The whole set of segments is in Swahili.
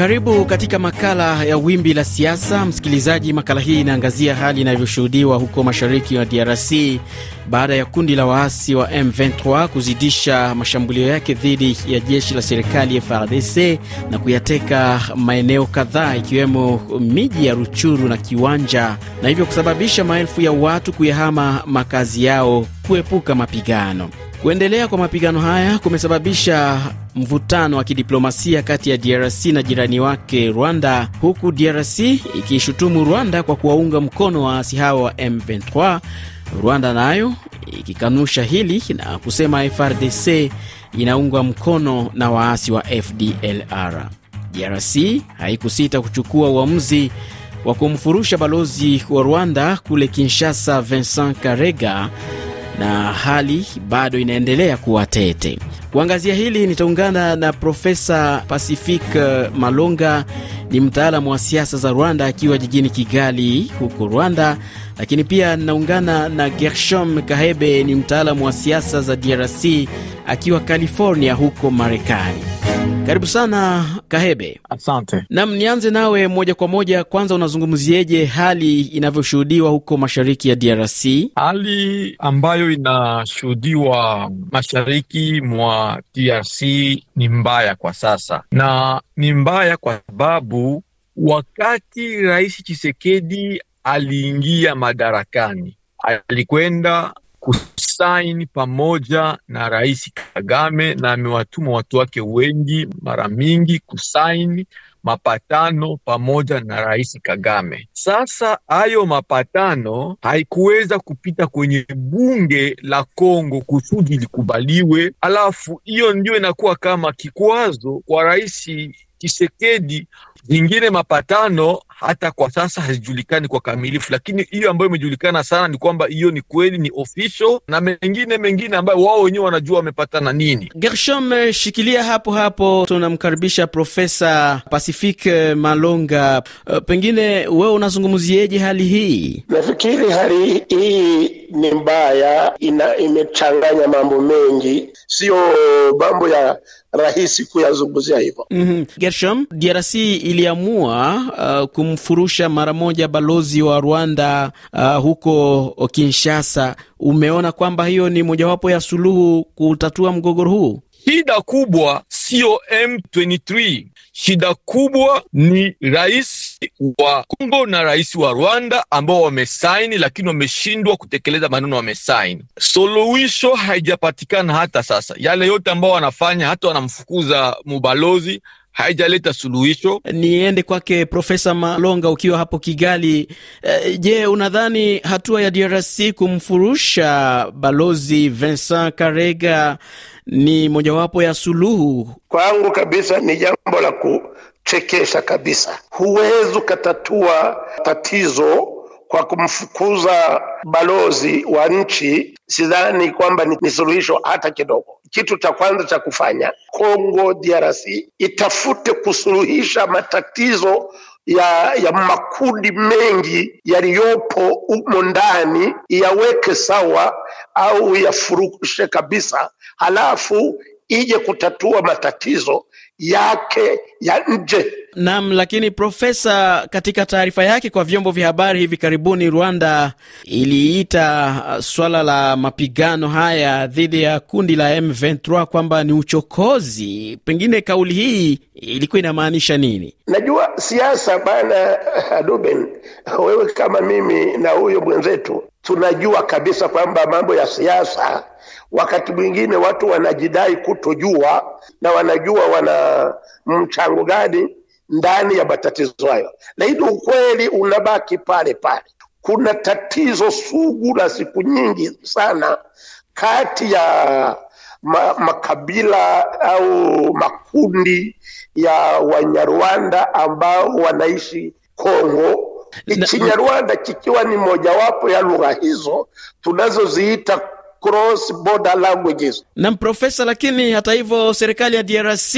Karibu katika makala ya wimbi la siasa, msikilizaji. Makala hii inaangazia hali inavyoshuhudiwa huko mashariki wa DRC baada ya kundi la waasi wa M23 kuzidisha mashambulio yake dhidi ya jeshi la serikali FARDC na kuyateka maeneo kadhaa ikiwemo miji ya Ruchuru na Kiwanja, na hivyo kusababisha maelfu ya watu kuyahama makazi yao kuepuka mapigano. Kuendelea kwa mapigano haya kumesababisha mvutano wa kidiplomasia kati ya DRC na jirani wake Rwanda, huku DRC ikishutumu Rwanda kwa kuwaunga mkono waasi hao wa M23, Rwanda nayo ikikanusha hili na kusema FRDC inaungwa mkono na waasi wa FDLR. DRC haikusita kuchukua uamuzi wa kumfurusha balozi wa Rwanda kule Kinshasa, Vincent Karega na hali bado inaendelea kuwa tete. Kuangazia hili nitaungana na Profesa Pacific Malonga, ni mtaalamu wa siasa za Rwanda akiwa jijini Kigali huko Rwanda, lakini pia naungana na Gershom Kahebe, ni mtaalamu wa siasa za DRC akiwa California huko Marekani. Karibu sana Kahebe. Asante. Nam, nianze nawe moja kwa moja. Kwanza, unazungumzieje hali inavyoshuhudiwa huko mashariki ya DRC? Hali ambayo inashuhudiwa mashariki mwa DRC ni mbaya kwa sasa, na ni mbaya kwa sababu wakati Rais Chisekedi aliingia madarakani alikwenda kusaini pamoja na Rais Kagame na amewatuma watu wake wengi mara mingi kusaini mapatano pamoja na Rais Kagame. Sasa hayo mapatano haikuweza kupita kwenye bunge la Kongo kusudi likubaliwe, alafu hiyo ndio inakuwa kama kikwazo kwa Rais Tshisekedi. Zingine mapatano hata kwa sasa hazijulikani kwa kamilifu, lakini hiyo ambayo imejulikana sana ni kwamba hiyo ni kweli, ni official, na mengine mengine ambayo wao wenyewe wanajua wamepatana nini. Gershom, shikilia hapo hapo, tunamkaribisha Profesa Pacific Malonga. Uh, pengine wewe unazungumzieje hali hii? Nafikiri hali hii ni mbaya, ina imechanganya mambo mengi, sio mambo ya rahisi kuyazungumzia hivyo. mm -hmm. Gershom, DRC iliamua uh, kumfurusha mara moja balozi wa Rwanda uh, huko Kinshasa. Umeona kwamba hiyo ni mojawapo ya suluhu kutatua mgogoro huu? Shida kubwa siyo M23, shida kubwa ni rais wa Kongo na rais wa Rwanda ambao wamesaini, lakini wameshindwa kutekeleza maneno wamesaini. Suluhisho haijapatikana hata sasa. Yale yote ambao wanafanya, hata wanamfukuza mubalozi haijaleta suluhisho. Niende kwake Profesa Malonga, ukiwa hapo Kigali. E, je, unadhani hatua ya DRC kumfurusha balozi Vincent Karega ni mojawapo ya suluhu? Kwangu kabisa ni jambo la kuchekesha kabisa. Huwezi ukatatua tatizo kwa kumfukuza balozi wa nchi. Sidhani kwamba ni, ni suluhisho hata kidogo. Kitu cha kwanza cha kufanya, Kongo DRC itafute kusuluhisha matatizo ya, ya makundi mengi yaliyopo humo ndani, yaweke sawa au yafurushe kabisa, halafu ije kutatua matatizo yake ya nje. Naam, lakini profesa, katika taarifa yake kwa vyombo vya habari hivi karibuni, Rwanda iliita swala la mapigano haya dhidi ya kundi la M23 kwamba ni uchokozi. Pengine kauli hii ilikuwa inamaanisha nini? Najua siasa bana, Ruben, wewe kama mimi na huyo mwenzetu tunajua kabisa kwamba mambo ya siasa wakati mwingine watu wanajidai kutojua na wanajua wana mchango gani ndani ya matatizo hayo, lakini ukweli unabaki pale pale. Kuna tatizo sugu la siku nyingi sana kati ya ma, makabila au makundi ya Wanyarwanda ambao wanaishi Kongo, Kinyarwanda kikiwa ni mojawapo ya lugha hizo tunazoziita cross border languages. Na profesa, lakini hata hivyo serikali ya DRC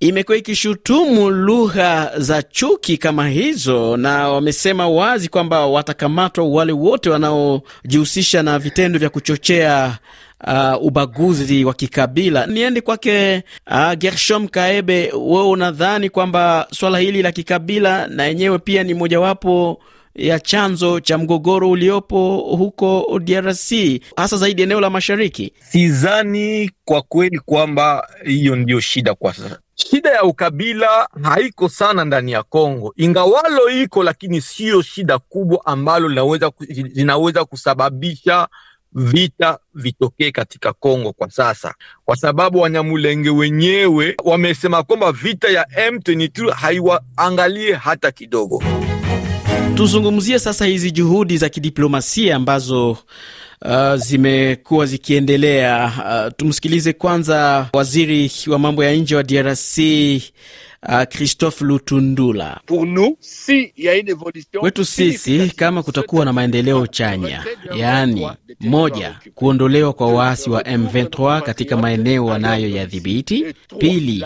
imekuwa ikishutumu lugha za chuki kama hizo, na wamesema wazi kwamba watakamatwa wale wote wanaojihusisha na vitendo vya kuchochea uh, ubaguzi wa kikabila. Niende kwake uh, Gershom Kaebe, wewe unadhani kwamba swala hili la kikabila na yenyewe pia ni mojawapo ya chanzo cha mgogoro uliopo huko DRC hasa zaidi eneo la mashariki? Sidhani kwa kweli kwamba hiyo ndiyo shida kwa sasa. Shida ya ukabila haiko sana ndani ya Kongo, ingawalo iko, lakini siyo shida kubwa ambalo linaweza, linaweza kusababisha vita vitokee katika Kongo kwa sasa, kwa sababu Wanyamulenge wenyewe wamesema kwamba vita ya M23 haiwaangalie hata kidogo. Tuzungumzie sasa hizi juhudi za kidiplomasia ambazo uh, zimekuwa zikiendelea. Uh, tumsikilize kwanza waziri wa mambo ya nje wa DRC uh, Christophe Lutundula. Si kwetu sisi, kama kutakuwa na maendeleo chanya, yaani moja, kuondolewa kwa waasi wa M23 katika maeneo wanayoyadhibiti; pili,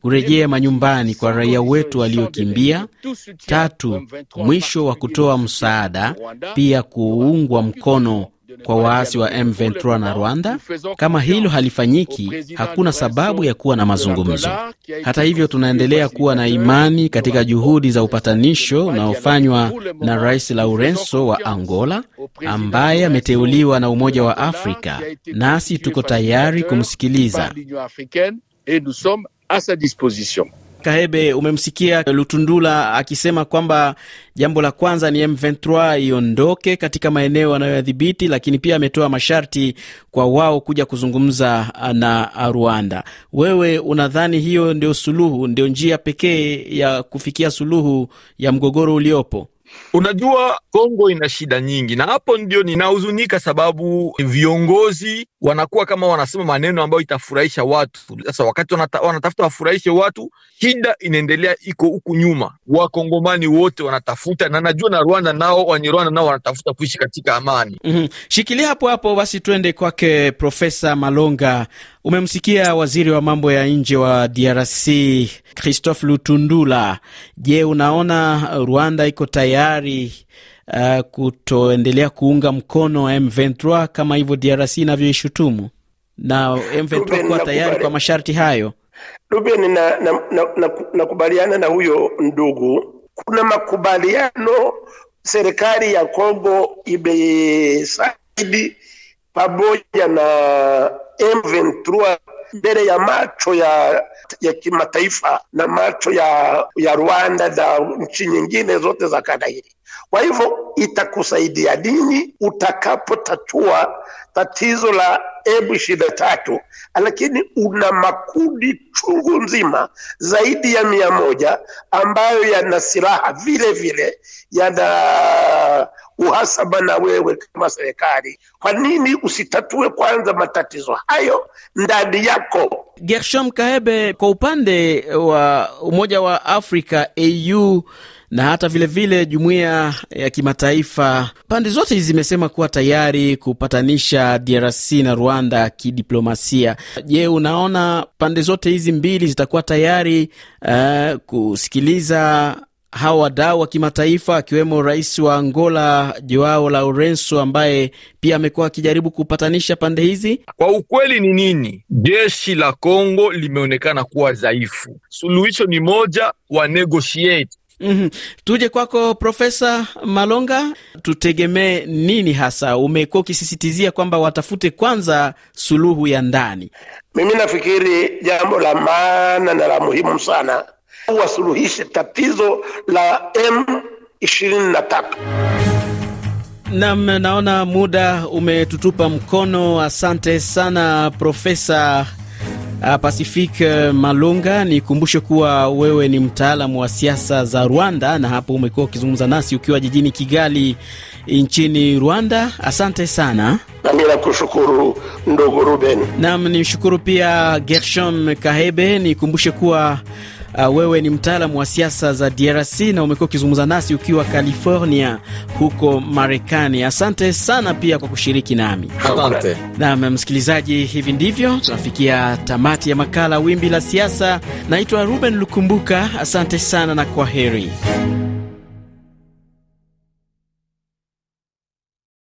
kurejea manyumbani kwa raia wetu waliokimbia; tatu, mwisho wa kutoa msaada, pia kuungwa mkono kwa waasi wa M23 na Rwanda. Kama hilo halifanyiki, hakuna sababu ya kuwa na mazungumzo. Hata hivyo, tunaendelea kuwa na imani katika juhudi za upatanisho unaofanywa na Rais Laurenso wa Angola ambaye ameteuliwa na Umoja wa Afrika, nasi tuko tayari kumsikiliza. Kahebe, umemsikia Lutundula akisema kwamba jambo la kwanza ni M23 iondoke katika maeneo anayoyadhibiti, lakini pia ametoa masharti kwa wao kuja kuzungumza na Rwanda. Wewe unadhani hiyo ndio suluhu, ndio njia pekee ya kufikia suluhu ya mgogoro uliopo? Unajua, Kongo ina shida nyingi, na hapo ndio ninahuzunika, sababu viongozi wanakuwa kama wanasema maneno ambayo itafurahisha watu. Sasa wakati wanata, wanatafuta wafurahishe watu, shida inaendelea iko huku nyuma. Wakongomani wote wanatafuta, na najua na Rwanda nao, Wanyarwanda nao wanatafuta kuishi katika amani. mm -hmm. Shikilia hapo hapo basi, tuende kwake Profesa Malonga. Umemsikia waziri wa mambo ya nje wa DRC Christophe Lutundula. Je, unaona Rwanda iko tayari uh, kutoendelea kuunga mkono M23 kama hivyo DRC inavyoishutumu na M23 kuwa tayari kwa masharti hayo? Ruben, nakubaliana na, na, na, na huyo ndugu. Kuna makubaliano serikali ya Kongo imesaidi pamoja na M23 mbele ya macho ya ya kimataifa na macho ya ya Rwanda na nchi nyingine zote za kanda hili. Kwa hivyo itakusaidia nini utakapotatua tatizo la ebu ishirini na tatu, lakini una makundi chungu nzima zaidi ya mia moja ambayo yana silaha vile vile yana uhasaba na wewe kama serikali. Kwa nini usitatue kwanza matatizo hayo ndani yako? Gershom Kahebe, kwa upande wa Umoja wa Afrika AU na hata vilevile jumuiya ya kimataifa, pande zote hizi zimesema kuwa tayari kupatanisha DRC na Rwanda kidiplomasia. Je, unaona pande zote hizi mbili zitakuwa tayari uh, kusikiliza hawa wadau wa kimataifa akiwemo rais wa Angola Joao Lourenco ambaye pia amekuwa akijaribu kupatanisha pande hizi. Kwa ukweli ni nini? Jeshi la Kongo limeonekana kuwa dhaifu. Suluhisho ni moja, wa negotiate Mm -hmm. Tuje kwako Profesa Malonga, tutegemee nini hasa? Umekuwa ukisisitizia kwamba watafute kwanza suluhu ya ndani. Mimi nafikiri jambo la maana na la muhimu sana wasuluhishe tatizo la M ishirini na tatu. Nam, naona muda umetutupa mkono. Asante sana Profesa Pacifique Malunga. Nikumbushe kuwa wewe ni mtaalamu wa siasa za Rwanda na hapo umekuwa ukizungumza nasi ukiwa jijini Kigali nchini Rwanda. Asante sana. Nami nakushukuru ndugu Ruben. Nam, nimshukuru pia Gershom Kahebe. Nikumbushe kuwa Uh, wewe ni mtaalamu wa siasa za DRC na umekuwa ukizungumza nasi ukiwa California huko Marekani. Asante sana pia kwa kushiriki nami. Asante. Naam, msikilizaji, hivi ndivyo tunafikia tamati ya makala Wimbi la Siasa. Naitwa Ruben Lukumbuka, asante sana na kwa heri.